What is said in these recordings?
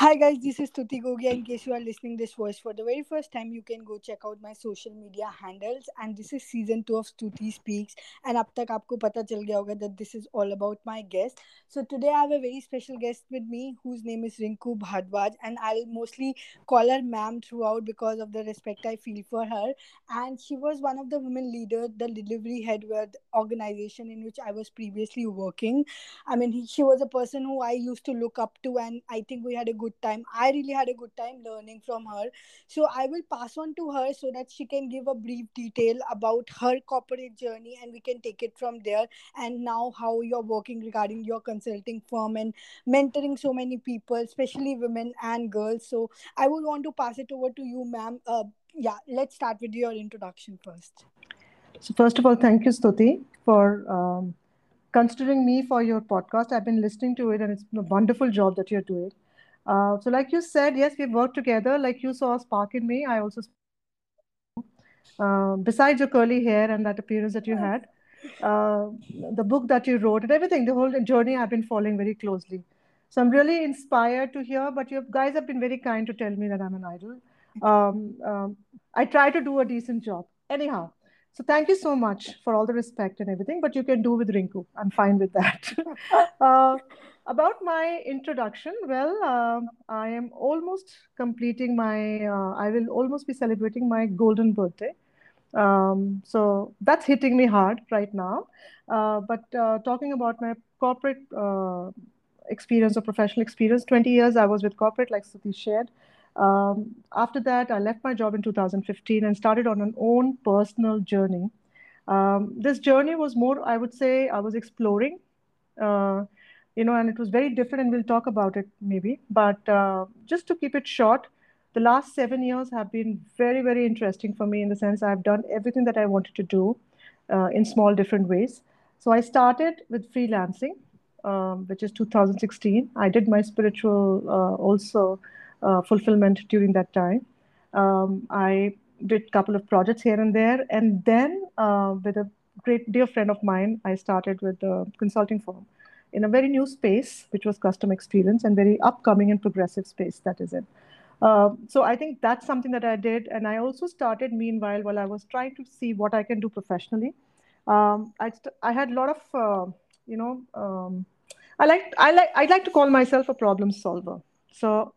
Hi guys, this is Stuti Gogia. In case you are listening this voice for the very first time, you can go check out my social media handles. And this is season two of Stuti Speaks. And up tak aapko pata chal gaya hoga that this is all about my guest. So today I have a very special guest with me whose name is Rinku Bhardwaj. And I'll mostly call her ma'am throughout because of the respect I feel for her. And she was one of the women leaders, the delivery head with organization in which I was previously working. I mean, he, she was a person who I used to look up to, and I think we had a good time. I really had a good time learning from her. So I will pass on to her so that she can give a brief detail about her corporate journey and we can take it from there. And now, how you're working regarding your consulting firm and mentoring so many people, especially women and girls. So I would want to pass it over to you, ma'am. Uh, yeah, let's start with your introduction first. So, first of all, thank you, Stuti, for um, considering me for your podcast. I've been listening to it, and it's a wonderful job that you're doing. Uh, so, like you said, yes, we've worked together. Like you saw a spark in me, I also. Uh, besides your curly hair and that appearance that you had, uh, the book that you wrote and everything, the whole journey I've been following very closely. So I'm really inspired to hear. But you guys have been very kind to tell me that I'm an idol. Um, um, I try to do a decent job. Anyhow, so thank you so much for all the respect and everything. But you can do with Rinku. I'm fine with that. uh, about my introduction, well, uh, I am almost completing my. Uh, I will almost be celebrating my golden birthday. Um, so that's hitting me hard right now. Uh, but uh, talking about my corporate uh, experience or professional experience, 20 years I was with corporate, like Satish shared. Um, after that, I left my job in 2015 and started on an own personal journey. Um, this journey was more, I would say, I was exploring, uh, you know, and it was very different, and we'll talk about it maybe. But uh, just to keep it short, the last seven years have been very, very interesting for me in the sense I've done everything that I wanted to do uh, in small, different ways. So I started with freelancing, um, which is 2016. I did my spiritual uh, also uh, fulfillment during that time. Um, I did a couple of projects here and there, and then uh, with a great dear friend of mine, I started with a consulting firm in a very new space, which was custom experience, and very upcoming and progressive space that is in. Uh, so I think that's something that I did, and I also started meanwhile while I was trying to see what I can do professionally. Um, I st- I had a lot of uh, you know um, I like I like I like to call myself a problem solver. So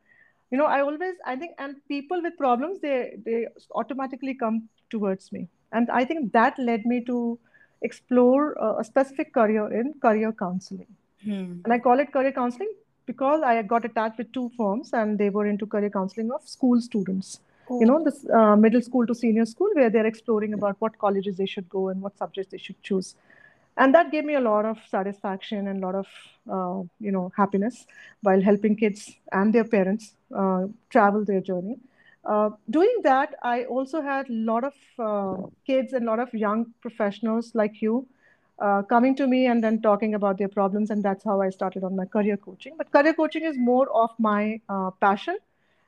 you know i always i think and people with problems they they automatically come towards me and i think that led me to explore a, a specific career in career counseling Hmm. and i call it career counseling because i got attached with two firms and they were into career counseling of school students. You know this uh, middle school to senior school where they're exploring about what colleges they should go and what subjects they should choose. And that gave me a lot of satisfaction and a lot of uh, you know happiness while helping kids and their parents uh, travel their journey. Uh, doing that i also had a lot of uh, kids and a lot of young professionals like you uh, coming to me and then talking about their problems and that's how i started on my career coaching but career coaching is more of my uh, passion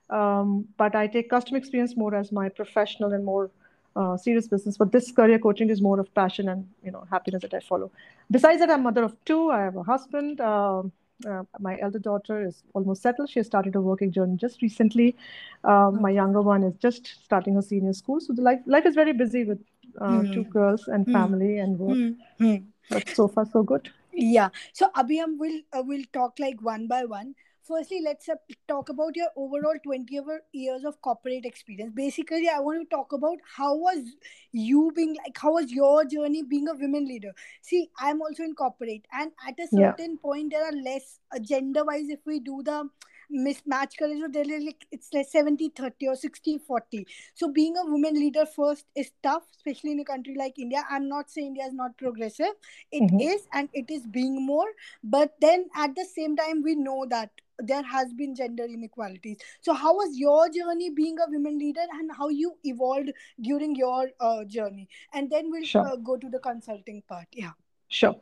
um, but i take customer experience more as my professional and more uh, serious business. But this career coaching is more of passion and you know happiness that I follow. Besides that, I'm mother of two. I have a husband. Uh, uh, my elder daughter is almost settled. She has started her working journey just recently. Uh, my younger one is just starting her senior school. So the life life is very busy with uh, Hmm. two girls and Hmm. family and work. Hmm. Hmm. But so far so good. Yeah. So Abhiyam will uh, will talk like one by one. Firstly, let's uh, talk about your overall 20 over years of corporate experience. Basically, I want to talk about how was you being like how was your journey being a women leader. See, I'm also in corporate, and at a Yeah. certain point, there are less uh, gender wise. If we do the mismatch so there is like it's like 70 30 or 60 40 so being a woman leader first is tough especially in a country like india. I'm not saying india is not progressive. It Mhm. is, and it is being more but then at the same time we know that there has been gender inequalities. So how was your journey being a women leader and how you evolved during your uh, journey? And then we'll Sure. uh, go to the consulting part. Yeah. Sure.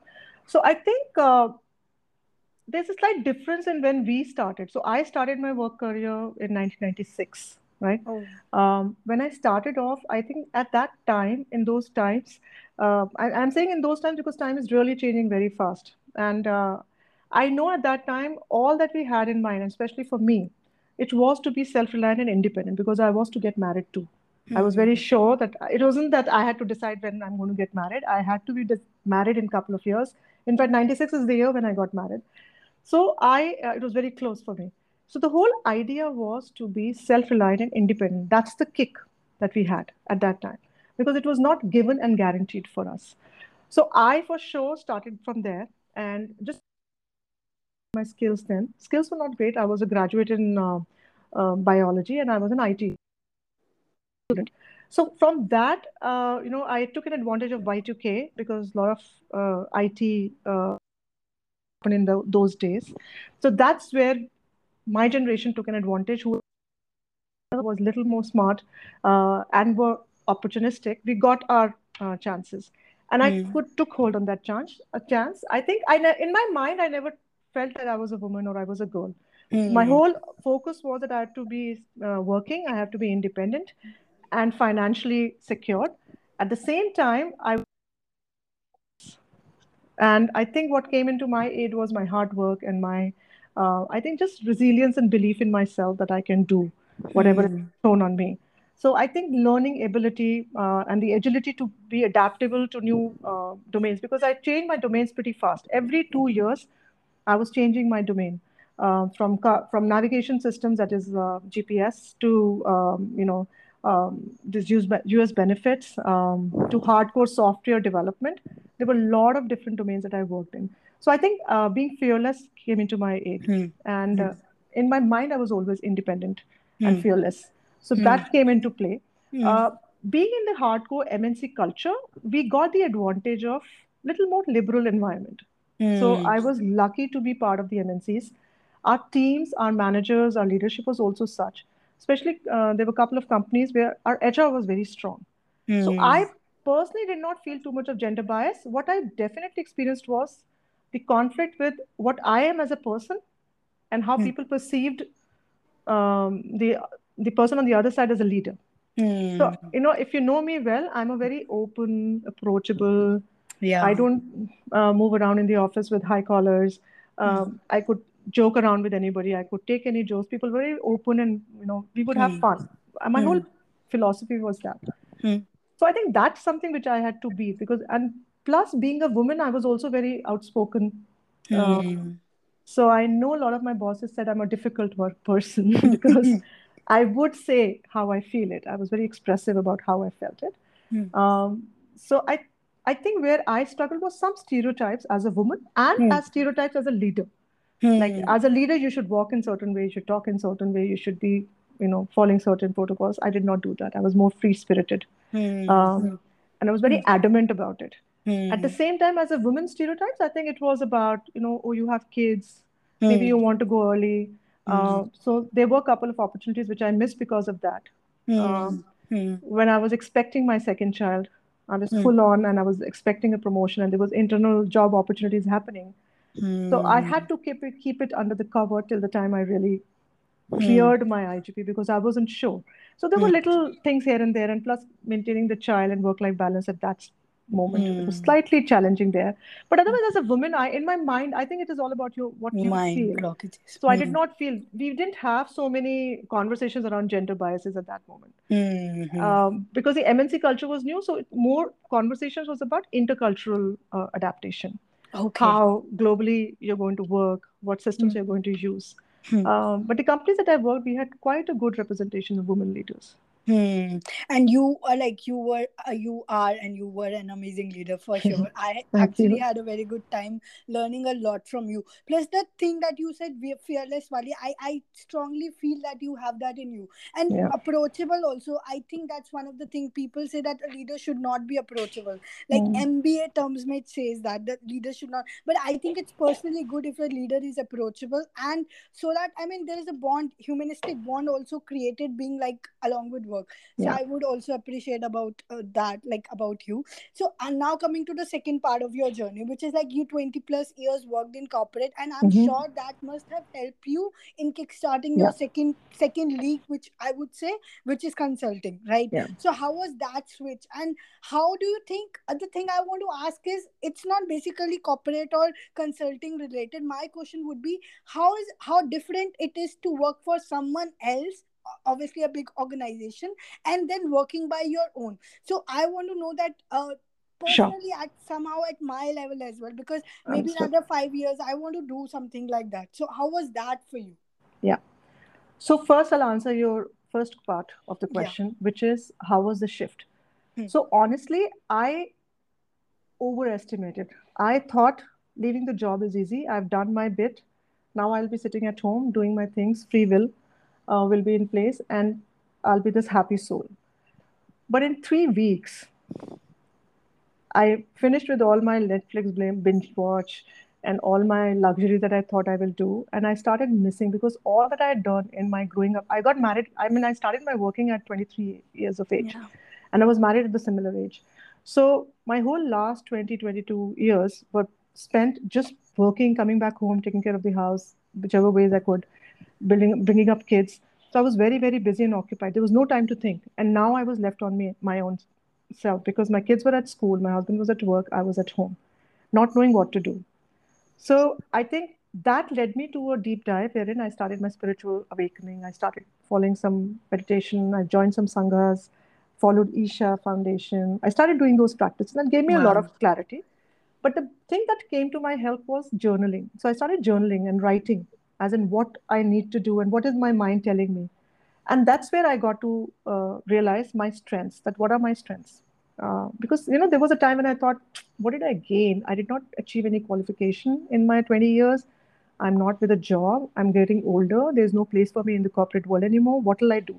So I think uh, there's a slight difference in when we started. So I started my work career in 1996, right? oh Um, when I started off, I think at that time, in those times, uh, I, I'm saying in those times because time is really changing very fast. And uh, I know at that time, all that we had in mind, especially for me, it was to be self-reliant and independent because I was to get married too. I was Hmm. very sure that it wasn't that I had to decide when I'm going to get married. I had to be dis- married in a couple of years. In fact, 96 is the year when I got married. So I, uh, it was very close for me. So the whole idea was to be self-reliant and independent. That's the kick that we had at that time because it was not given and guaranteed for us. So I, for sure, started from there and just my skills then. Skills were not great. I was a graduate in uh, uh, biology and I was an IT student. So from that, uh, you know, I took an advantage of Y2K because a lot of uh, IT uh, happened in the, those days. So that's where my generation took an advantage. Who was a little more smart uh, and were opportunistic. We got our uh, chances, and I Hmm. could took hold on that chance. A chance. I think I ne- in my mind I never felt that I was a woman or I was a girl. My Hmm. whole focus was that I had to be uh, working. I have to be independent and financially secured. At the same time, I and I think what came into my aid was my hard work and my, uh, I think just resilience and belief in myself that I can do whatever is Hmm. thrown on me. So I think learning ability uh, and the agility to be adaptable to new uh, domains because I change my domains pretty fast. Every two years, I was changing my domain uh, from car, from navigation systems, that is uh, GPS, to um, you know um, this US, US benefits um, to hardcore software development. There were a lot of different domains that I worked in. So I think uh, being fearless came into my aid, Hmm. and Hmm. uh, in my mind, I was always independent and Hmm. fearless. So Hmm. that came into play. Hmm. Uh, being in the hardcore MNC culture, we got the advantage of little more liberal environment. So. I was lucky to be part of the MNCs. Our teams, our managers, our leadership was also such. Especially, uh, there were a couple of companies where our HR was very strong. So. I personally did not feel too much of gender bias. What I definitely experienced was the conflict with what I am as a person and how Hmm. people perceived um, the the person on the other side as a leader. Hmm. So, you know, if you know me well, I'm a very open, approachable. Yeah. I don't uh, move around in the office with high collars. Um, I could joke around with anybody. I could take any jokes. People were very open, and you know, we would have Hmm. fun. My Hmm. whole philosophy was that. So I think that's something which I had to beat because, and plus being a woman, I was also very outspoken. Uh, Hmm. so I know a lot of my bosses said I'm a difficult work person because I would say how I feel it. I was very expressive about how I felt it. Hmm. Um, so I, I think where I struggled was some stereotypes as a woman and Hmm. as stereotypes as a leader. Like Hmm. as a leader, you should walk in certain way, you should talk in certain way, you should be, you know, following certain protocols. I did not do that. I was more free spirited, Hmm. um, and I was very adamant about it. Hmm. At the same time, as a woman stereotypes, I think it was about, you know, oh, you have kids, maybe Hmm. you want to go early. Uh, so there were a couple of opportunities which I missed because of that. Um, Hmm. Hmm. when I was expecting my second child, I was Hmm. full on and I was expecting a promotion and there was internal job opportunities happening. So I Hmm. had to keep it keep it under the cover till the time I really Hmm. Cleared my IJP because I wasn't sure. So there were Hmm. little things here and there, and plus maintaining the child and work-life balance at that moment it was Hmm. slightly challenging there. But otherwise, as a woman, I in my mind, I think it is all about you what you Mind feel. blockages. So I did Hmm. not feel we didn't have so many conversations around gender biases at that moment Hmm. Hmm. um, because the MNC culture was new. So it, more conversations was about intercultural uh, adaptation, Okay. how globally you're going to work, what systems Hmm. you're going to use. Hmm. Um, but the companies that I worked, we had quite a good representation of women leaders. Hmm. And you are like you were uh, you are and you were an amazing leader for sure. I actually you. had a very good time learning a lot from you. Plus the thing that you said, we fearless, Wali. I I strongly feel that you have that in you and Yeah. approachable. Also, I think that's one of the things people say that a leader should not be approachable. Like Mm. MBA terms mate says that the leader should not. But I think it's personally good if a leader is approachable and so that I mean there is a bond, humanistic bond also created being like along with work. So Yeah. i would also appreciate about uh, that like about you. So and now coming to the second part of your journey which is like you 20 plus years worked in corporate and i'm hmm sure that must have helped you in kickstarting your second second league which i would say which is consulting right? Yeah. so how was that switch? And how do you think uh, the thing i want to ask is it's not basically corporate or consulting related. My question would be how is how different it is to work for someone else obviously a big organization and then working by your own so i want to know that uh, Sure. personally at somehow at my level as well because maybe Understood. another five years i want to do something like that so how was that for you Yeah. So first, I'll answer your first part of the yeah question, which is how was the shift? Hmm. So honestly, I overestimated. I thought leaving the job is easy. I've done my bit. Now I'll be sitting at home doing my things. Free will uh, will be in place, and I'll be this happy soul. But in three weeks, I finished with all my Netflix binge watch and all my luxury that I thought I will do. And I started missing because all that I had done in my growing up, I got married. I mean, I started my working at 23 years of age yeah and I was married at the similar age. So my whole last 20, 22 years were spent just working, coming back home, taking care of the house, whichever ways I could, building, bringing up kids. So I was very, very busy and occupied. There was no time to think. And now I was left on me, my own self because my kids were at school, my husband was at work, I was at home, not knowing what to do. So I think that led me to a deep dive wherein I started my spiritual awakening. I started following some meditation. I joined some sanghas, followed Isha Foundation. I started doing those practices and gave me a lot of clarity. But the thing that came to my help was journaling. So I started journaling and writing, as in what I need to do and what is my mind telling me. And that's where I got to uh, realize my strengths. That what are my strengths? Uh, because you know there was a time when I thought, what did I gain? I did not achieve any qualification in my 20 years. I'm not with a job. I'm getting older. There's no place for me in the corporate world anymore. What will I do?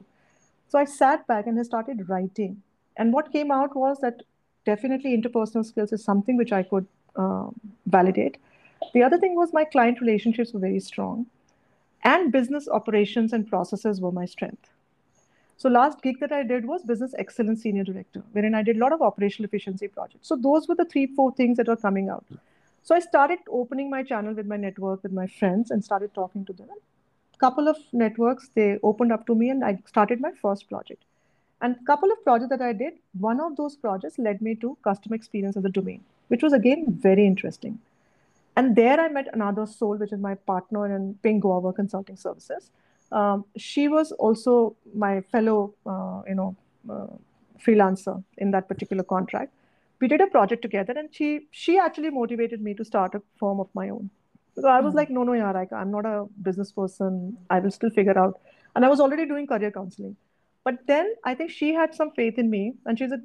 So I sat back and I started writing. And what came out was that definitely interpersonal skills is something which I could um, validate. The other thing was my client relationships were very strong, and business operations and processes were my strength. So last gig that I did was business excellence senior director, wherein I did a lot of operational efficiency projects. So those were the three, four things that were coming out. So I started opening my channel with my network, with my friends, and started talking to them. A couple of networks they opened up to me, and I started my first project. And a couple of projects that I did, one of those projects led me to customer experience as a domain, which was again very interesting. And there I met another soul, which is my partner in Pink Guava Consulting Services. Um, she was also my fellow, uh, you know, uh, freelancer in that particular contract. We did a project together, and she she actually motivated me to start a firm of my own. So I was Hmm. like, no, no, yaar, I, I'm not a business person. I will still figure out. And I was already doing career counseling. But then I think she had some faith in me, and she's a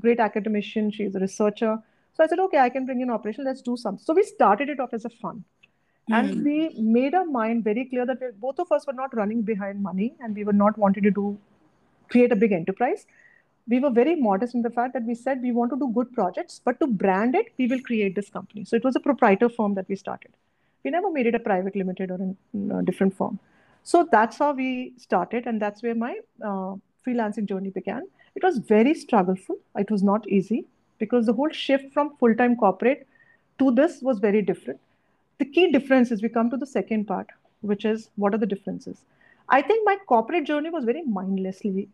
great academician. She's a researcher. So I said, okay, I can bring in operation. Let's do something. So we started it off as a fun. And Hmm. we made our mind very clear that both of us were not running behind money and we were not wanting to do create a big enterprise. We were very modest in the fact that we said we want to do good projects, but to brand it, we will create this company. So it was a proprietor firm that we started. We never made it a private limited or in, in a different form. So that's how we started, and that's where my uh, freelancing journey began. It was very struggleful. It was not easy because the whole shift from full time corporate to this was very different. The key difference is we come to the second part, which is what are the differences? I think my corporate journey was very mindlessly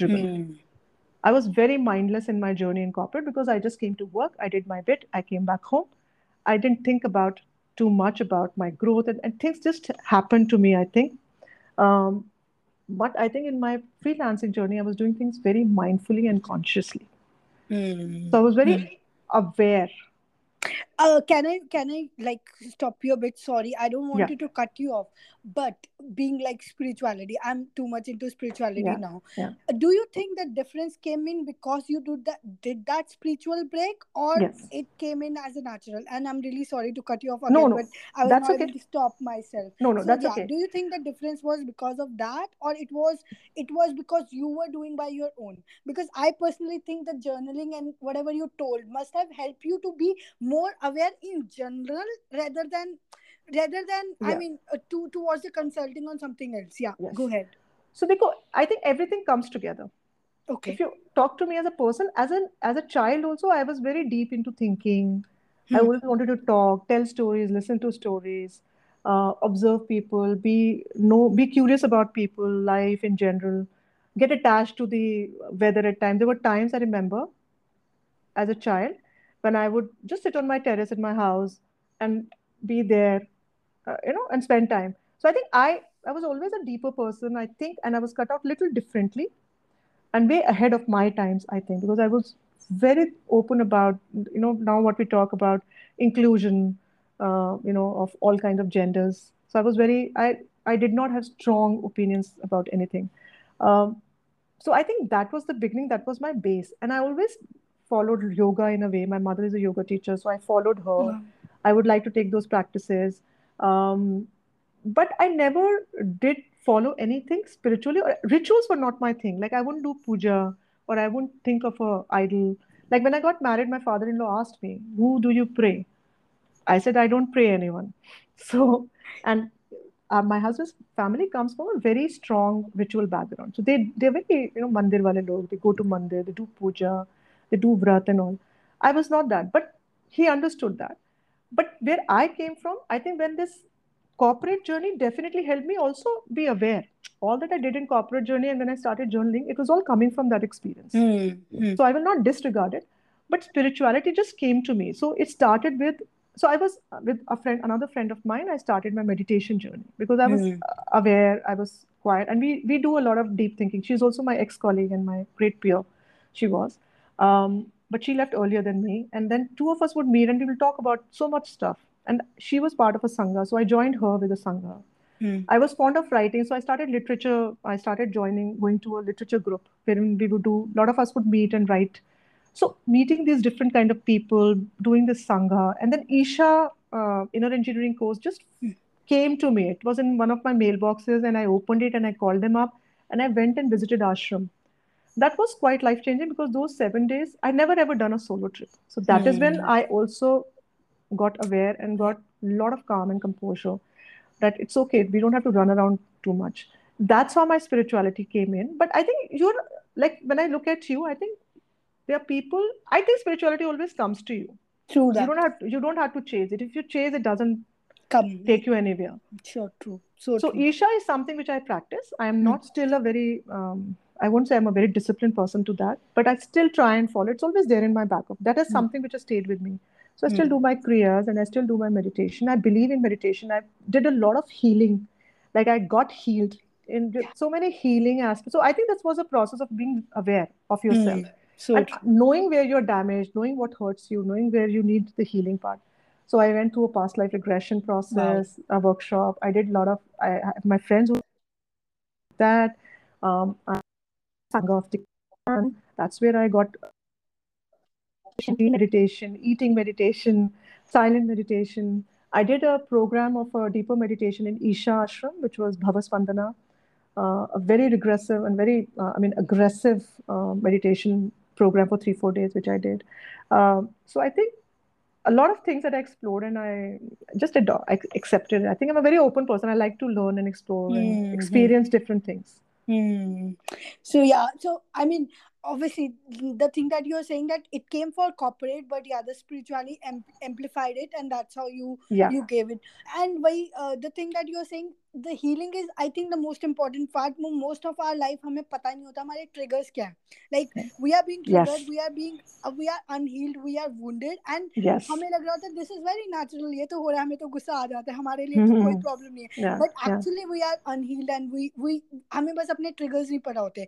driven. Hmm. I was very mindless in my journey in corporate because I just came to work, I did my bit, I came back home. I didn't think about too much about my growth, and, and things just happened to me, I think. Um, but I think in my freelancing journey, I was doing things very mindfully and consciously. Hmm. So I was very aware. Uh, can I can I like stop you a bit? Sorry, I don't Yeah, want you to cut you off. But being like spirituality, I'm too much into spirituality yeah, now. yeah. Do you think the difference came in because you did that did that spiritual break, or Yes. it came in as a natural? And I'm really sorry to cut you off No, again, no, but I was that's not okay. able to stop myself. No, no, So that's yeah, okay. do you think the difference was because of that, or it was it was because you were doing by your own? Because I personally think that journaling and whatever you told must have helped you to be more aware in general rather than rather than i mean uh, to towards the consulting on something else yeah go ahead So go, I think everything comes together. Okay. If you talk to me as a person, as an as a child also, I was very deep into thinking. I Hmm. always wanted to talk, tell stories, listen to stories, uh, observe people, be know, be curious about people, life in general, get attached to the weather at times. There were times I remember as a child when I would just sit on my terrace in my house and be there, uh, you know, and spend time. So I think I I was always a deeper person, I think, and I was cut out little differently and way ahead of my times, I think, because I was very open about, you know, now what we talk about inclusion, uh, you know, of all kind of genders. So I was very, I I did not have strong opinions about anything. Um, so I think that was the beginning, that was my base. And I always followed yoga in a way. My mother is a yoga teacher, so I followed her. Wow. I would like to take those practices. Um, but I never did follow anything spiritually. Rituals were not my thing. Like I wouldn't do puja or I wouldn't think of a idol. Like when I got married, my father-in-law asked me, "Who do you pray?" I said, I don't pray anyone. So, and uh, my husband's family comes from a very strong ritual background. So they they're very you know mandir wale log. They go to mandir, they do puja, they do vrat and all. I was not that, but he understood that. But where I came from, I think when this corporate journey definitely helped me also be aware. All that I did in corporate journey and when I started journaling, it was all coming from that experience. Hmm. Hmm. So I will not disregard it, but spirituality just came to me. So it started with, so I was with a friend, another friend of mine. I started my meditation journey because I was uh, aware, I was quiet, and we we do a lot of deep thinking. She's also my ex-colleague and my great peer. She was, um, but she left earlier than me, and then two of us would meet and we will talk about so much stuff. And she was part of a sangha, so I joined her with a sangha. Hmm. I was fond of writing, so I started literature. I started joining, going to a literature group wherein we would do. A lot of us would meet and write. So meeting these different kind of people, doing this sangha, and then Isha uh, inner engineering course just came to me. It was in one of my mailboxes, and I opened it and I called them up, and I went and visited ashram. That was quite life changing because those seven days I never ever done a solo trip. So that is when Hmm. I also got aware and got a lot of calm and composure that it's okay we don't have to run around too much that's how my spirituality came in but i think you're like when i look at you i think there are people i think spirituality always comes to you True you don't have to, you don't have to chase it if you chase it doesn't Come. take you anywhere Sure. True. So so true. isha is something which i practice i am Hmm. not still a very um, i won't say i'm a very disciplined person to that but i still try and follow. It's always there in my back of that is Hmm. something which has stayed with me. So i still Hmm. do my kriyas and i still do my meditation. I believe in meditation. I did a lot of healing. Like i got healed in so many healing aspects. So i think this was a process of being aware of yourself. Hmm. So and knowing where you're damaged knowing what hurts you knowing where you need the healing part. So i went through a past life regression Wow. process a workshop. I did a lot of i my friends who that um I- sangha of Tikkan. that's where i got meditation eating meditation silent meditation i did a program of a deeper meditation in isha ashram which was bhavaspandana uh, a very regressive and very uh, i mean aggressive uh, meditation program for three four days which i did um, so i think a lot of things that I explored and I just ado- I accepted. I think I'm a very open person. I like to learn and explore and Hmm. Hmm. experience different things. Hmm. So yeah, so I mean, obviously, the thing that you're saying that it came for corporate, but yeah, the spirituality am- amplified it, and that's how you Yeah. you gave it. And why uh, the thing that you're saying, the healing is I think the most important part most of our life हमें पता नहीं होता हमारे triggers क्या है। Like we are being triggered we are being we are unhealed we are wounded and हमें लग रहा होता है दिस इज़ वेरी नेचुरल ये तो हो रहा है हमें तो गुस्सा आ जाता है हमारे लिए mm-hmm. तो हम्म, कोई हम्म। प्रॉब्लम नहीं है। But actually we are unhealed and we हमें बस अपने ट्रिगर्स नहीं पता होते।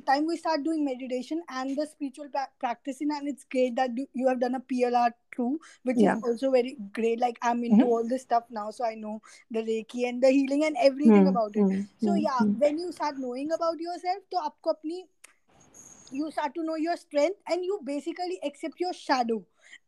Time we start doing meditation and the spiritual practice and it's great that you have done a PLR too which yeah. is also very great. Like i'm into mm-hmm. all this stuff now so i know the reiki and the the healing and everything hmm, about it. Hmm, so hmm, yeah when you start knowing about yourself to aapko you start to know your strength and you basically accept your shadow.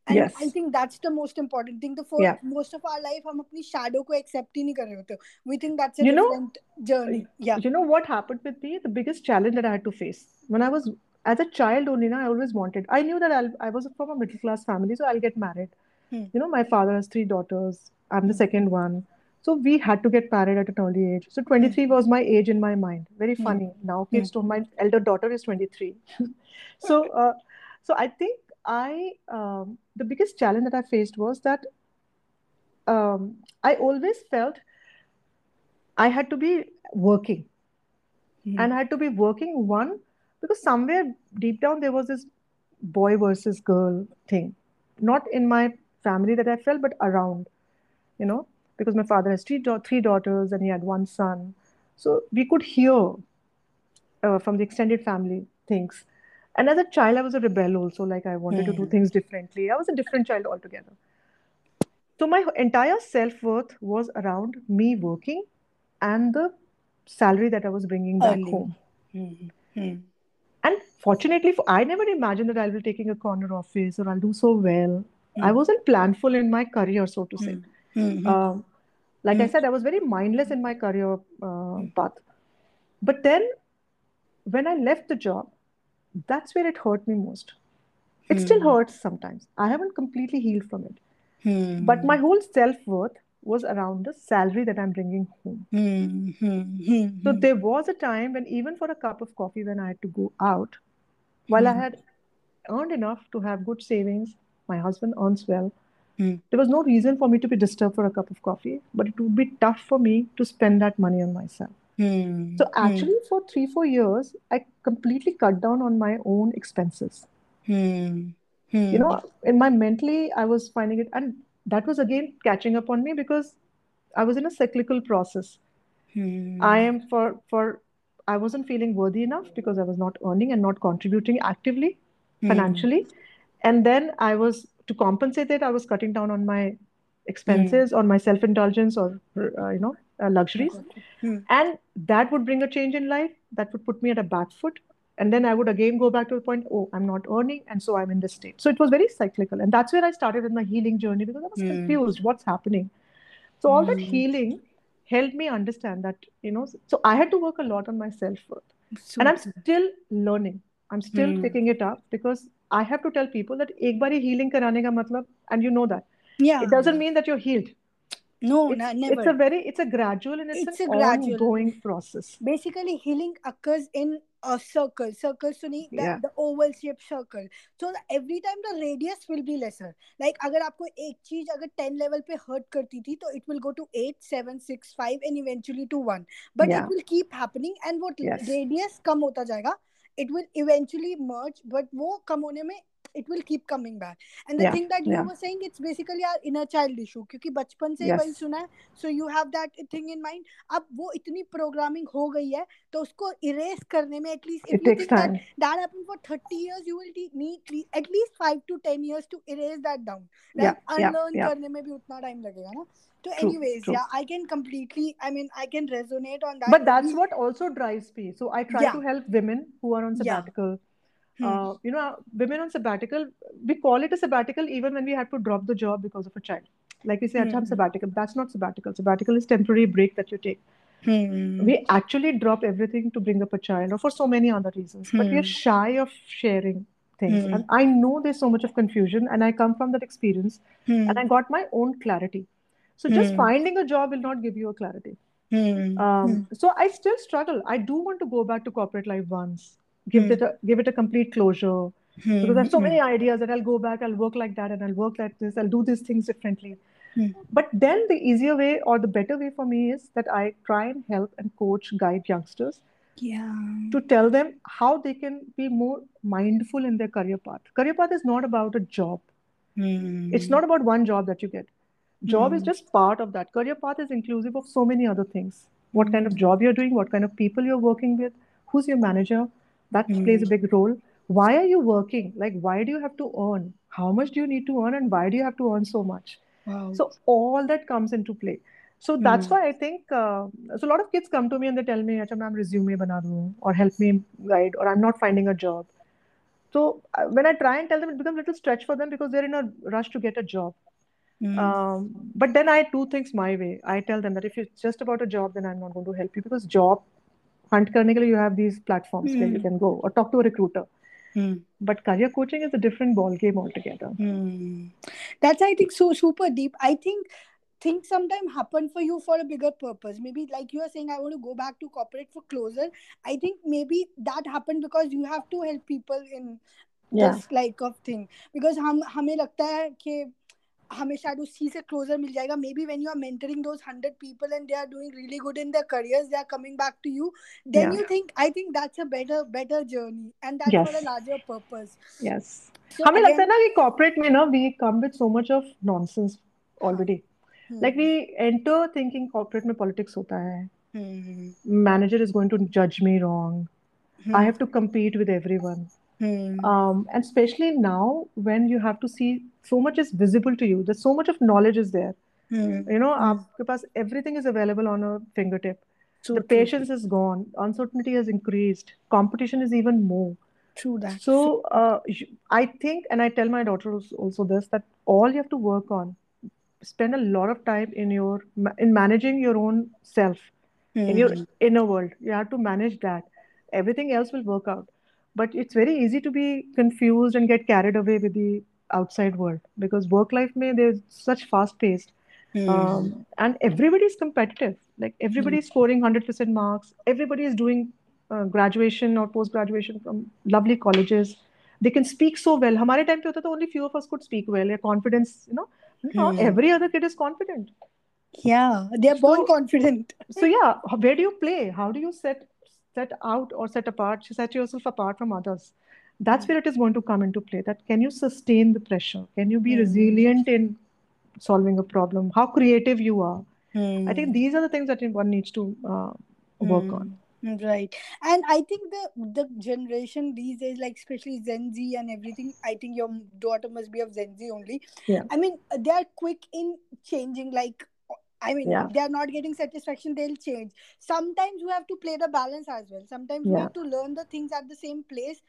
And yes. i think that's the most important thing. The first, yeah. most of our life hum apni shadow ko accept nahi kar rahe we think that's a you different know, journey. Yeah. you know what happened with me? The biggest challenge that i had to face. When i was as a child only Now i always wanted i knew that I'll, i was from a middle class family so i'll get married. Hmm. you know my father has three daughters. I'm the second one. So we had to get married at an early age. So 23 was my age in my mind. Very Hmm. funny. Now Hmm. kids don't. My elder daughter is 23. so, uh, so I think I um, the biggest challenge that I faced was that um, I always felt I had to be working, Hmm. and I had to be working one because somewhere deep down there was this boy versus girl thing, not in my family that I felt, but around, you know, because my father has three, da- three daughters and he had one son. So we could hear uh, from the extended family things. And as a child, I was a rebel also, like I wanted to do Hmm. things differently. I was a different child altogether. So my entire self-worth was around me working and the salary that I was bringing back home. Hmm. Hmm. And fortunately, for, I never imagined that I'll be taking a corner office or I'll do so well. I Hmm. wasn't planful in my career, so to say. Hmm. Hmm. Hmm. Um, like I Hmm. said, I was very mindless in my career uh, path. But then when I left the job, that's where it hurt me most. It still Hmm. hurts sometimes. I haven't completely healed from it. But Hmm. my whole self-worth was around the salary that I'm bringing home. Hmm. Hmm. Hmm. So there was a time when even for a cup of coffee when I had to go out, while I Hmm. had earned enough to have good savings, my husband earns well, Hmm. there was no reason for me to be disturbed for a cup of coffee, but it would be tough for me to spend that money on myself. Hmm. So Hmm. actually, for three, four years, I completely cut down on my own expenses. Hmm. You Hmm. know, in my mentally, I was finding it, and that was again catching up on me because I was in a cyclical process. I am for for I wasn't feeling worthy enough because I was not earning and not contributing actively financially. And then I was to compensate it, I was cutting down on my expenses, on my self-indulgence or uh, you know uh, luxuries. Hmm. And that would bring a change in life. That would put me at a back foot. And then I would again go back to the point, oh, I'm not earning, and so I'm in this state. So it was very cyclical. And that's where I started with my healing journey because I was Hmm. confused. What's happening? So all that Hmm. healing helped me understand that, you know, so I had to work a lot on my self-worth. And I'm still learning. I'm still Hmm. picking it up because I have to tell people that एक बार ही healing कराने का मतलब, and you know that. Yeah. It doesn't mean that you're healed. No, It's na- it's never. a very it's a gradual and it's It's an a gradual. ongoing process. Basically, healing occurs in a circle. Circle सुनी the, Yeah. the oval shaped circle. So the- every time the radius will be lesser. Like अगर आपको एक चीज अगर 10 level पे hurt करती थी तो it will go to 8, 7, 6, 5 and eventually to 1. But Yeah. it will keep happening and what Yes. radius कम होता जाएगा. It will eventually merge but वो कम होने में it will keep coming back. And the Yeah. thing that you Yeah. were saying, it's basically our inner child issue. क्योंकि बचपन से ही वही Yes. सुना है. So you have that thing in mind. अब वो इतनी programming हो गई है तो उसको erase करने में at least if It you takes think that time. that happened for 30 years you will te- need le- at least 5 to 10 years to erase that down Yeah. right Yeah. unlearn Yeah. करने में भी उतना time लगेगा ना तो True. anyways True. yeah I can completely I mean I can resonate on that But that's We- what also drives me. So I try Yeah. to help women who are on Yeah. Hmm. Uh, you know, women on sabbatical, we call it a sabbatical even when we had to drop the job because of a child. Like we say, "Acha, I'm Hmm. sabbatical. That's not sabbatical. Sabbatical is temporary break that you take. Hmm. We actually drop everything to bring up a child or for so many other reasons. But we are Hmm. shy of sharing things. Hmm. And I know there's so much of confusion and I come from that experience Hmm. and I got my own clarity. So just Hmm. finding a job will not give you a clarity. Hmm. Um, so I still struggle. I do want to go back to corporate life once, give Hmm. it a give it a complete closure. Hmm. Because I have so Hmm. many ideas that I'll go back, I'll work like that, and I'll work like this, I'll do these things differently. Hmm. But then the easier way or the better way for me is that I try and help and coach, guide youngsters Yeah. to tell them how they can be more mindful in their career path. Career path is not about a job. Hmm. It's not about one job that you get. Job is just part of that. Career path is inclusive of so many other things. What kind of job you're doing, what kind of people you're working with, who's your manager, that Hmm. plays a big role. Why are you working? Like, why do you have to earn? How much do you need to earn, and why do you have to earn so much? Wow. So all that comes into play. So that's Hmm. why I think uh, so. A lot of kids come to me and they tell me, "Acha, ma'am, resume bana do, or help me guide, or I'm not finding a job." So uh, when I try and tell them, it becomes a little stretch for them because they're in a rush to get a job. Hmm. Um, but then I do things my way. I tell them that if it's just about a job, then I'm not going to help you because job hunt करने के लिए platforms where you Hmm. can go or talk to a recruiter. Hmm. But career coaching is a different ball game altogether. Hmm. That's I think so super deep. I think things sometimes happen for you for a bigger purpose maybe like you are saying i want to go back to corporate for closer i think maybe that happened because you have to help people in Yeah. this like of thing because हम हमें लगता है कि हमें शायद उसी से closure मिल जाएगा। Maybe when you are mentoring those hundred people and they are doing really good in their careers they are coming back to you then you think I think that's a better better journey and that's for a larger purpose Yes. So हमें लगता है ना कि corporate में ना we come with so much of nonsense already like we enter thinking corporate में politics होता है। मैनेजर इज़ गोइंग टू जज me wrong I have to compete with Hmm. Um, and especially now when you have to see so much is visible to you, there's so much of knowledge is there. Hmm. You know, hmm. Everything is available on a fingertip. True, the patience true. is gone, uncertainty has increased, competition is even more. True that. So uh, I think, and I tell my daughter also this that all you have to work on, spend a lot of time in your in managing your own self, in your hmm. inner world. You have to manage that. Everything else will work out but it's very easy to be confused and get carried away with the outside world because work life may there's such fast paced mm. um, and everybody's competitive. Like everybody's mm. scoring 100% marks. Everybody is doing uh, graduation or post graduation from lovely colleges. They can speak so well. hamare time pe hota only few of us could speak well. Their confidence you know? Mm. every other kid is confident. Yeah they are born confident. so yeah where do you play? How do you set set out or set apart, set yourself apart from others? That's where it is going to come into play. That can you sustain the pressure? Can you be Hmm. resilient in solving a problem? How creative you are? I think Hmm. these are the things that one needs to uh, work on. Mm, Right. And I think the the generation these days, like especially Gen Z and everything, I think your daughter must be of Gen Z only. Yeah. I mean, they are quick in changing. Like, I mean, Yeah. they are not getting satisfaction, they'll change. Sometimes you have to play the balance as well. Sometimes you Yeah. have to learn the things at the same place,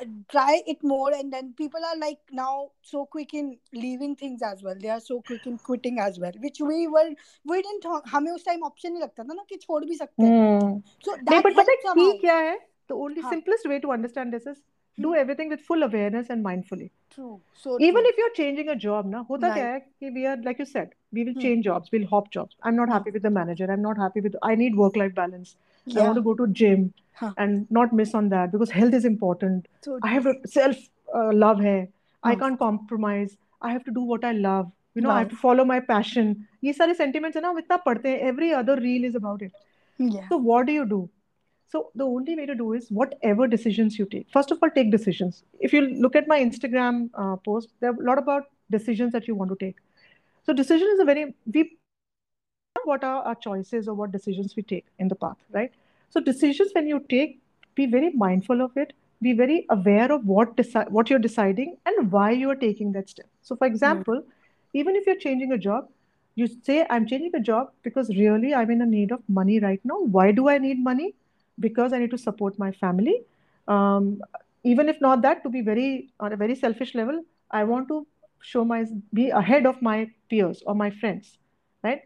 uh, try it more, and then people are like now so quick in leaving things as well. They are so quick in quitting as well, which we were we didn't. हमें उस time option नहीं लगता था ना कि छोड़ भी सकते हैं. Hmm. So नहीं that but पता है helps key somehow. क्या है? The only हाँ. simplest way to understand this is do hmm. everything with full awareness and mindfully. True. So even true. if you're changing a job na hota right. hai ki we are like you said we will hmm. change jobs we'll hop jobs. I'm not happy with the manager. I'm not happy with i need work life balance yeah. i want to go to gym huh. and not miss on that because health is important. So i have a self uh, love hai. I can't compromise. I have to do what i love. You know i have to follow my passion. These are the sentiments hai na hum itna padhte every other reel is about it. Yeah. so what do you do? So the only way to do is whatever decisions you take. First of all, take decisions. If you look at my Instagram uh, post, there are a lot about decisions that you want to take. So decision is a very we what are our choices or what decisions we take in the path, right? So decisions when you take, be very mindful of it. Be very aware of what deci- what you're deciding and why you are taking that step. So, for example, even if you're changing a job, you say, I'm changing a job because really I'm in a need of money right now. Why do I need money? Because I need to support my family. Um, even if not that, to be very on a very selfish level, I want to show my be ahead of my peers or my friends, right?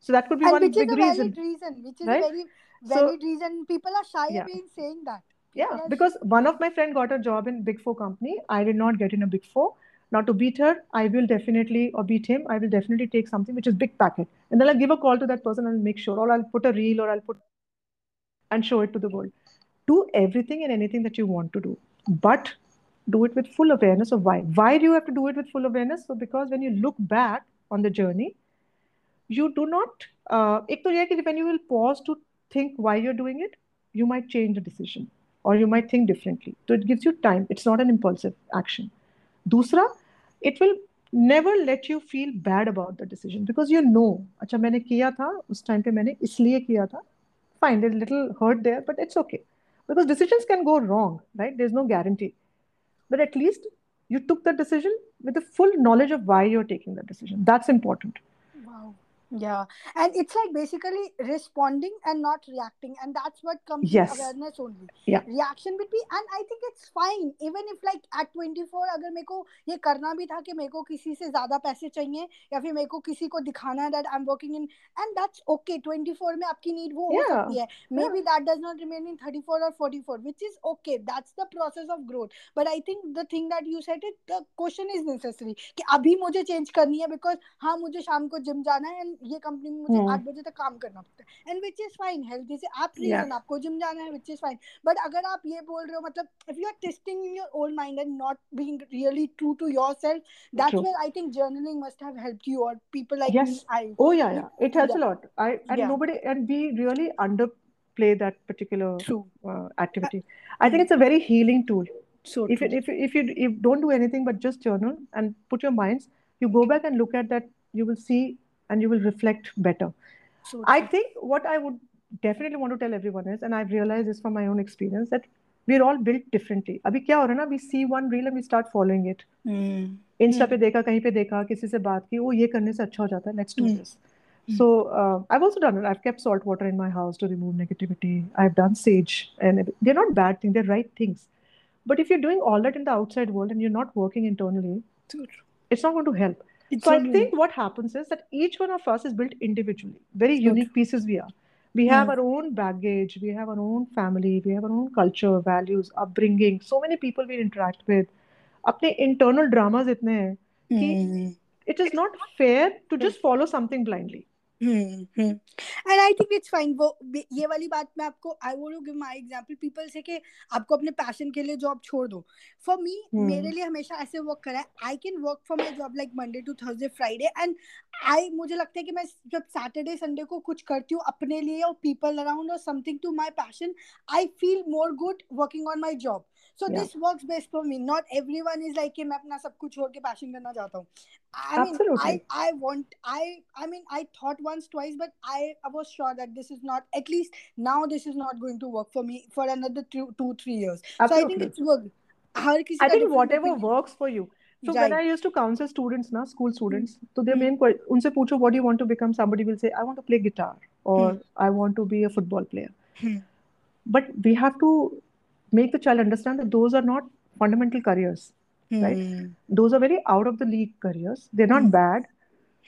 So that could be And one which is big a reason, valid reason. Which is right? a very So valid reason. People are shy yeah, away in saying that. yeah, People are because one of my friend got a job in Big Four company. I did not get in a Big Four. Now to beat her, I will definitely or beat him. I will definitely take something which is big packet, and then I'll give a call to that person and make sure, or I'll put a reel, or I'll put and show it to the world. Do everything and anything that you want to do, but do it with full awareness of why. Why do you have to do it with full awareness? So because when you look back on the journey, you do not. Uh, एक तो ये है कि when you will pause to think why you're doing it, you might change the decision or you might think differently. So it gives you time. It's not an impulsive action. दूसरा, it will never let you feel bad about the decision because you know, अच्छा मैंने किया था उस time पे मैंने इसलिए किया था. Fine, there's a little hurt there, but it's okay because decisions can go wrong, right? There's no guarantee. But at least you took the decision with the full knowledge of why you're taking that decision. That's important. wow. Yeah, and it's like basically responding and not reacting, and that's what comes Yes. awareness only. Yeah. Reaction would be, and I think it's fine, even if like at 24 अगर मेरे को ये करना भी था कि मेरे को किसी से ज़्यादा पैसे चाहिए या फिर मेरे को किसी को दिखाना है that I'm working in and that's okay 24 में आपकी need वो हो Yeah. सकती है maybe that does not remain in 34 or 44 which is okay that's the process of growth but I think the thing that you said it the question is necessary कि अभी मुझे change करनी है because हाँ मुझे शाम को जिम जाना है and ये कंपनी में मुझे Hmm. आठ बजे तक काम करना पड़ता है and which is fine health is आप Yeah. रीजन आपको जिम जाना है विच इज फाइन बट अगर आप ये बोल रहे हो मतलब if you are testing in your own mind and not being really true to yourself that's True. Where I think journaling must have helped you और people like Yes. Me I Oh yeah, yeah. It helps Yeah. a lot. I and Yeah. nobody and we really underplay that particular true uh, activity. I think it's a very healing tool. So If it, if if you if don't do anything but just journal and put your minds, you go back and look at that, you will see and you will reflect better. So I think what I would definitely want to tell everyone is, and I've realized this from my own experience, that we're all built differently. अभी क्या हो रहा है ना we see one reel and we start following it. Insta पे देखा कहीं पे देखा किसी से बात की वो ये करने से अच्छा हो जाता है let's do Hmm. This so uh, i've also done it i've kept salt water in my house to remove negativity i've done sage and it- they're not bad things they're right things but if you're doing all that in the outside world and you're not working internally it's not going to help so i think what happens is that each one of us is built individually very So unique pieces we are we have Hmm. our own baggage we have our own family we have our own culture values upbringing so many people we interact with अपने internal dramas इतने हैं कि it is not fair to just follow something blindly And I think it's fine वो ये वाली बात मैं आपको I want to give my example people से कि आपको अपने पैशन के लिए जॉब छोड़ दो। For me. मेरे लिए हमेशा ऐसे वर्क करा है। I can work for my job like Monday to Thursday Friday and I मुझे लगता है कि मैं जब सैटरडे संडे को कुछ करती हूँ अपने लिए और पीपल अराउंड और something to my passion I feel more good working on my job so this work best for me not everyone is like कि मैं अपना सब कुछ छोड़ के पैशन करना चाहता हूँ। I mean, I, I want I I mean I thought once twice, but I, I was sure that this is not at least now this is not going to work for me for another two two three years. Absolutely. So I think it's work. I think whatever works for you. So right. when I used to counsel students, na school hmm. students, mm. so their hmm. main question, unse pucho what do you want to become? Somebody will say I want to play guitar hmm. or mm. I want to be a football player. Mm. But we have to make the child understand that those are not fundamental careers. Right. Hmm. Those are very out of the league careers. They're not Hmm. bad,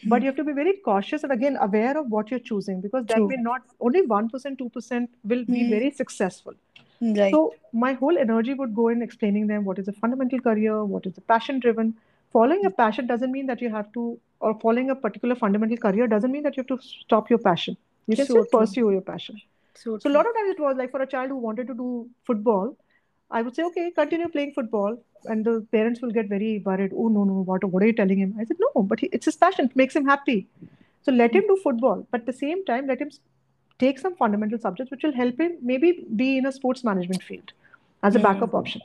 Hmm. but you have to be very cautious and again aware of what you're choosing because that True. may not only 1%, 2% will be Hmm. very successful. Right. So my whole energy would go in explaining them what is a fundamental career, what is a passion driven. Following a passion doesn't mean that you have to, or following a particular fundamental career doesn't mean that you have to stop your passion. You can So still true. pursue your passion. so So a lot of times it was like for a child who wanted to do football, I would say, okay, continue playing football. And the parents will get very worried. Oh, no, no, what, what are you telling him? I said, no, but he, it's his passion. It makes him happy. So let him do football. But at the same time, let him take some fundamental subjects which will help him maybe be in a sports management field as a Hmm. backup option.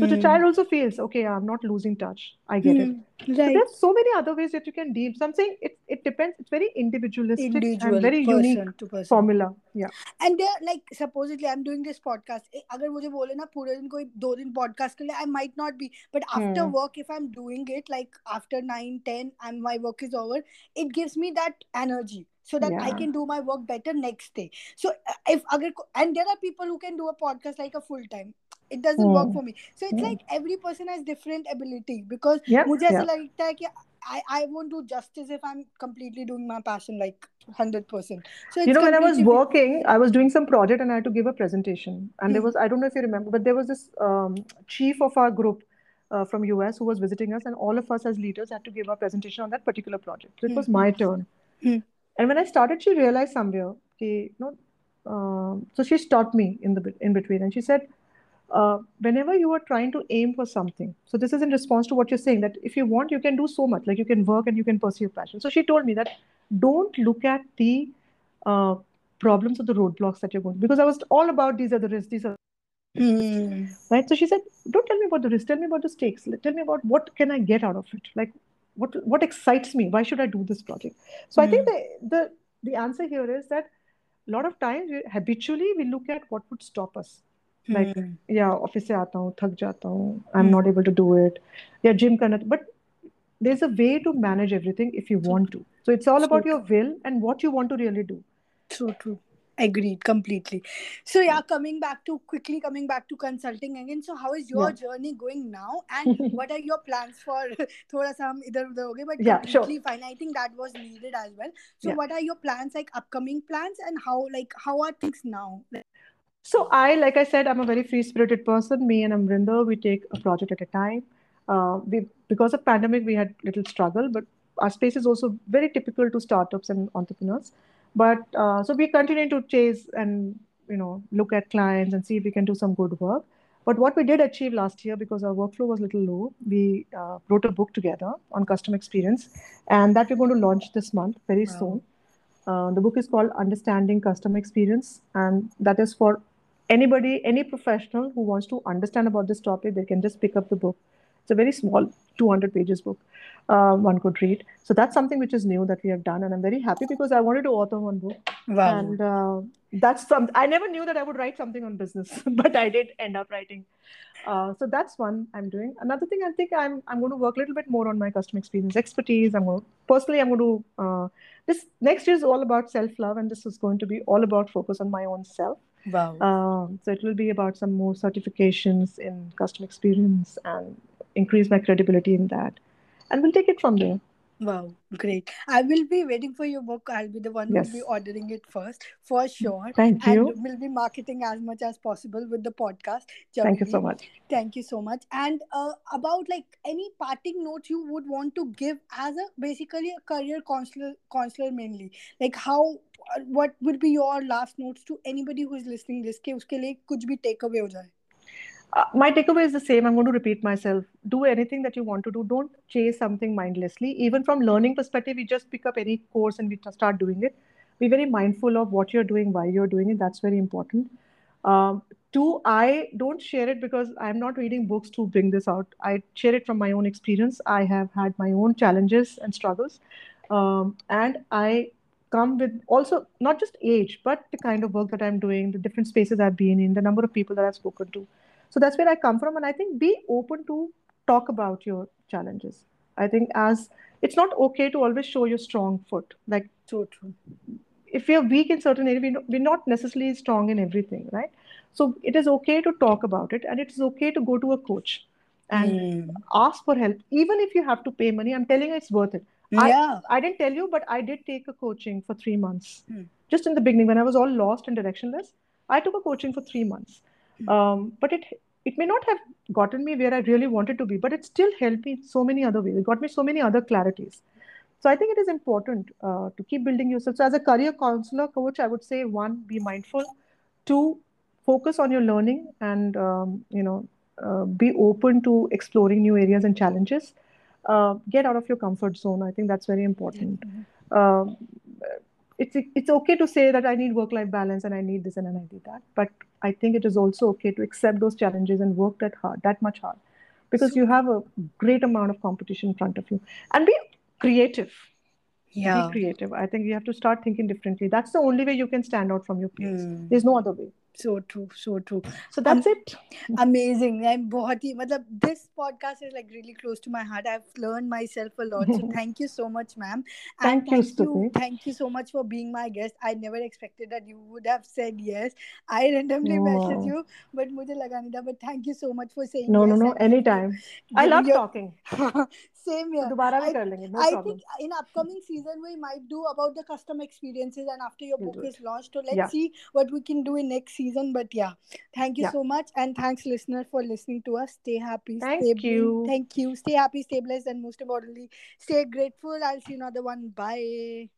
So the Hmm. child also feels, okay, I'm not losing touch. I get it. Hmm. So Right. there's so many other ways that you can deal. So I'm saying it, it depends. It's very individualistic Individual and very person unique to person. formula. Yeah. And there like supposedly I am doing this podcast अगर मुझे बोले ना पूरे दिन कोई दो दिन podcast कर ले I might not be but after Hmm. Work if I am doing it like after 9 10 and my work is over it gives me that energy so that i Yeah. can do my work better next day so uh, if agar ko- and there are people who can do a podcast like a full time it doesn't work Hmm. for me so it's Hmm. like every person has different ability because Yeah. मुझे ऐसा Yeah. लगता है कि I I won't do justice if I'm completely doing my passion like hundred percent. So it's You know, when I was completely working, I was doing some project and I had to give a presentation. And there Hmm. was, I don't know if you remember, but there was this um, chief of our group uh, from US who was visiting us, and all of us as leaders had to give our presentation on that particular project. So it Hmm. was my turn. Hmm. And when I started, she realized somewhere, okay, you know, um, so she stopped me in the bit- in between, and she said, uh, whenever you are trying to aim for something, so this is in response to what you're saying, that if you want, you can do so much, like you can work and you can pursue passion. So she told me that don't look at the uh, problems or the roadblocks that you're going because I was all about these are the risks, these are Hmm. right. So she said, don't tell me about the risk, tell me about the stakes. Tell me about what can I get out of it? Like what what excites me? Why should I do this project? So I think the the the answer here is that a lot of times we, habitually we look at what would stop us. Like Hmm. या office से आता हूँ थक जाता हूँ I M Hmm. Not able to do it या gym करना but there is a way to manage everything if you want to So it's all So about your will and what you want to really do. True, true. Agreed completely. So yeah, coming back to quickly coming back to consulting again. So how is your Yeah. journey going now, and what are your plans for? थोड़ा सा हम इधर उधर हो गए, but Yeah, sure. completely fine. I think that was needed as well. So Yeah. what are your plans, like upcoming plans, and how like how are things now? Like, so I, like I said, I'm a very free-spirited person. Me and Amrinder, we take a project at a time. Uh, we because of pandemic, we had little struggle, but our space is also very typical to startups and entrepreneurs. But uh, so we continue to chase and you know look at clients and see if we can do some good work. But what we did achieve last year, because our workflow was a little low, we uh, wrote a book together on customer experience, and that we're going to launch this month very Wow. soon. Uh, the book is called Understanding Customer Experience, and that is for anybody, any professional who wants to understand about this topic. They can just pick up the book. It's a very small, 200 pages book. Uh, one could read. So that's something which is new that we have done, and I'm very happy because I wanted to author one book, wow. and uh, that's some. I never knew that I would write something on business, but I did end up writing. Uh, so that's one I'm doing. Another thing I think I'm I'm going to work a little bit more on my customer experience expertise. I'm going to, personally I'm going to uh, this next year is all about self love, and this is going to be all about focus on my own self. Wow. Um, so it will be about some more certifications in customer experience and increase my credibility in that, and we'll take it from there. Wow, great. I will be waiting for your book. I'll be the one who will be Yes. ordering it first for sure. Thank And you. will be marketing as much as possible with the podcast. Thank you Jabbi. so much. Thank you so much. And uh, about like any parting note you would want to give as a basically a career counselor, counselor mainly. Like how, uh, what would be your last notes to anybody who is listening this कि उसके लिए कुछ भी take away हो जाए. Uh, my takeaway is the same. I'm going to repeat myself. Do anything that you want to do. Don't chase something mindlessly. Even from learning perspective, you just pick up any course and we start doing it. Be very mindful of what you're doing, why you're doing it. That's very important. Um, two, I don't share it because I'm not reading books to bring this out. I share it from my own experience. I have had my own challenges and struggles, um, and I come with also not just age, but the kind of work that I'm doing, the different spaces I've been in, the number of people that I've spoken to. So that's where I come from, and I think be open to talk about your challenges. I think as it's not okay to always show your strong foot. Like So true. if we are weak in certain area, we we're not necessarily strong in everything, right? So it is okay to talk about it, and it is okay to go to a coach and Hmm. ask for help, even if you have to pay money. I'm telling you, it's worth it. I Yeah. I didn't tell you, but I did take a coaching for three months. Hmm. Just in the beginning, when I was all lost and directionless, I took a coaching for three months. Hmm. Um, but it it may not have gotten me where I really wanted to be, but it still helped me in so many other ways. It got me so many other clarities. So I think it is important uh, to keep building yourself. So as a career counselor coach, I would say one, be mindful. Two, focus on your learning and um, you know uh, be open to exploring new areas and challenges. Uh, get out of your comfort zone. I think that's very important. Um, it's it's okay to say that I need work-life balance and I need this and I need that, but I think it is also okay to accept those challenges and work that hard, that much hard, because you have a great amount of competition in front of you, and be creative. Yeah. Be creative. I think you have to start thinking differently. That's the only way you can stand out from your peers. Hmm. There's no other way so true so true. So um, that's um, it. amazing. I'm bahut matlab, this podcast is like really close to my heart. I've learned myself a lot. So thank you so much ma'am. Thank, thank you thank you so much for being my guest. I never expected that you would have said yes. I randomly wow. messaged you but mujhe laga nahi tha but thank you so much for saying no yes no no anytime. I love talking. same तो here दोबारा भी i कर लेंगे. No I problem. think in upcoming season we might do about the customer experiences and after your We'll book do is it. launched. So let's Yeah, see what we can do in next season. But yeah, thank you yeah. so much and thanks listener for listening to us. Stay happy, stay Thank blessed. you. Thank you. Stay happy, stay blessed, and most importantly, stay grateful. I'll see you another one. Bye.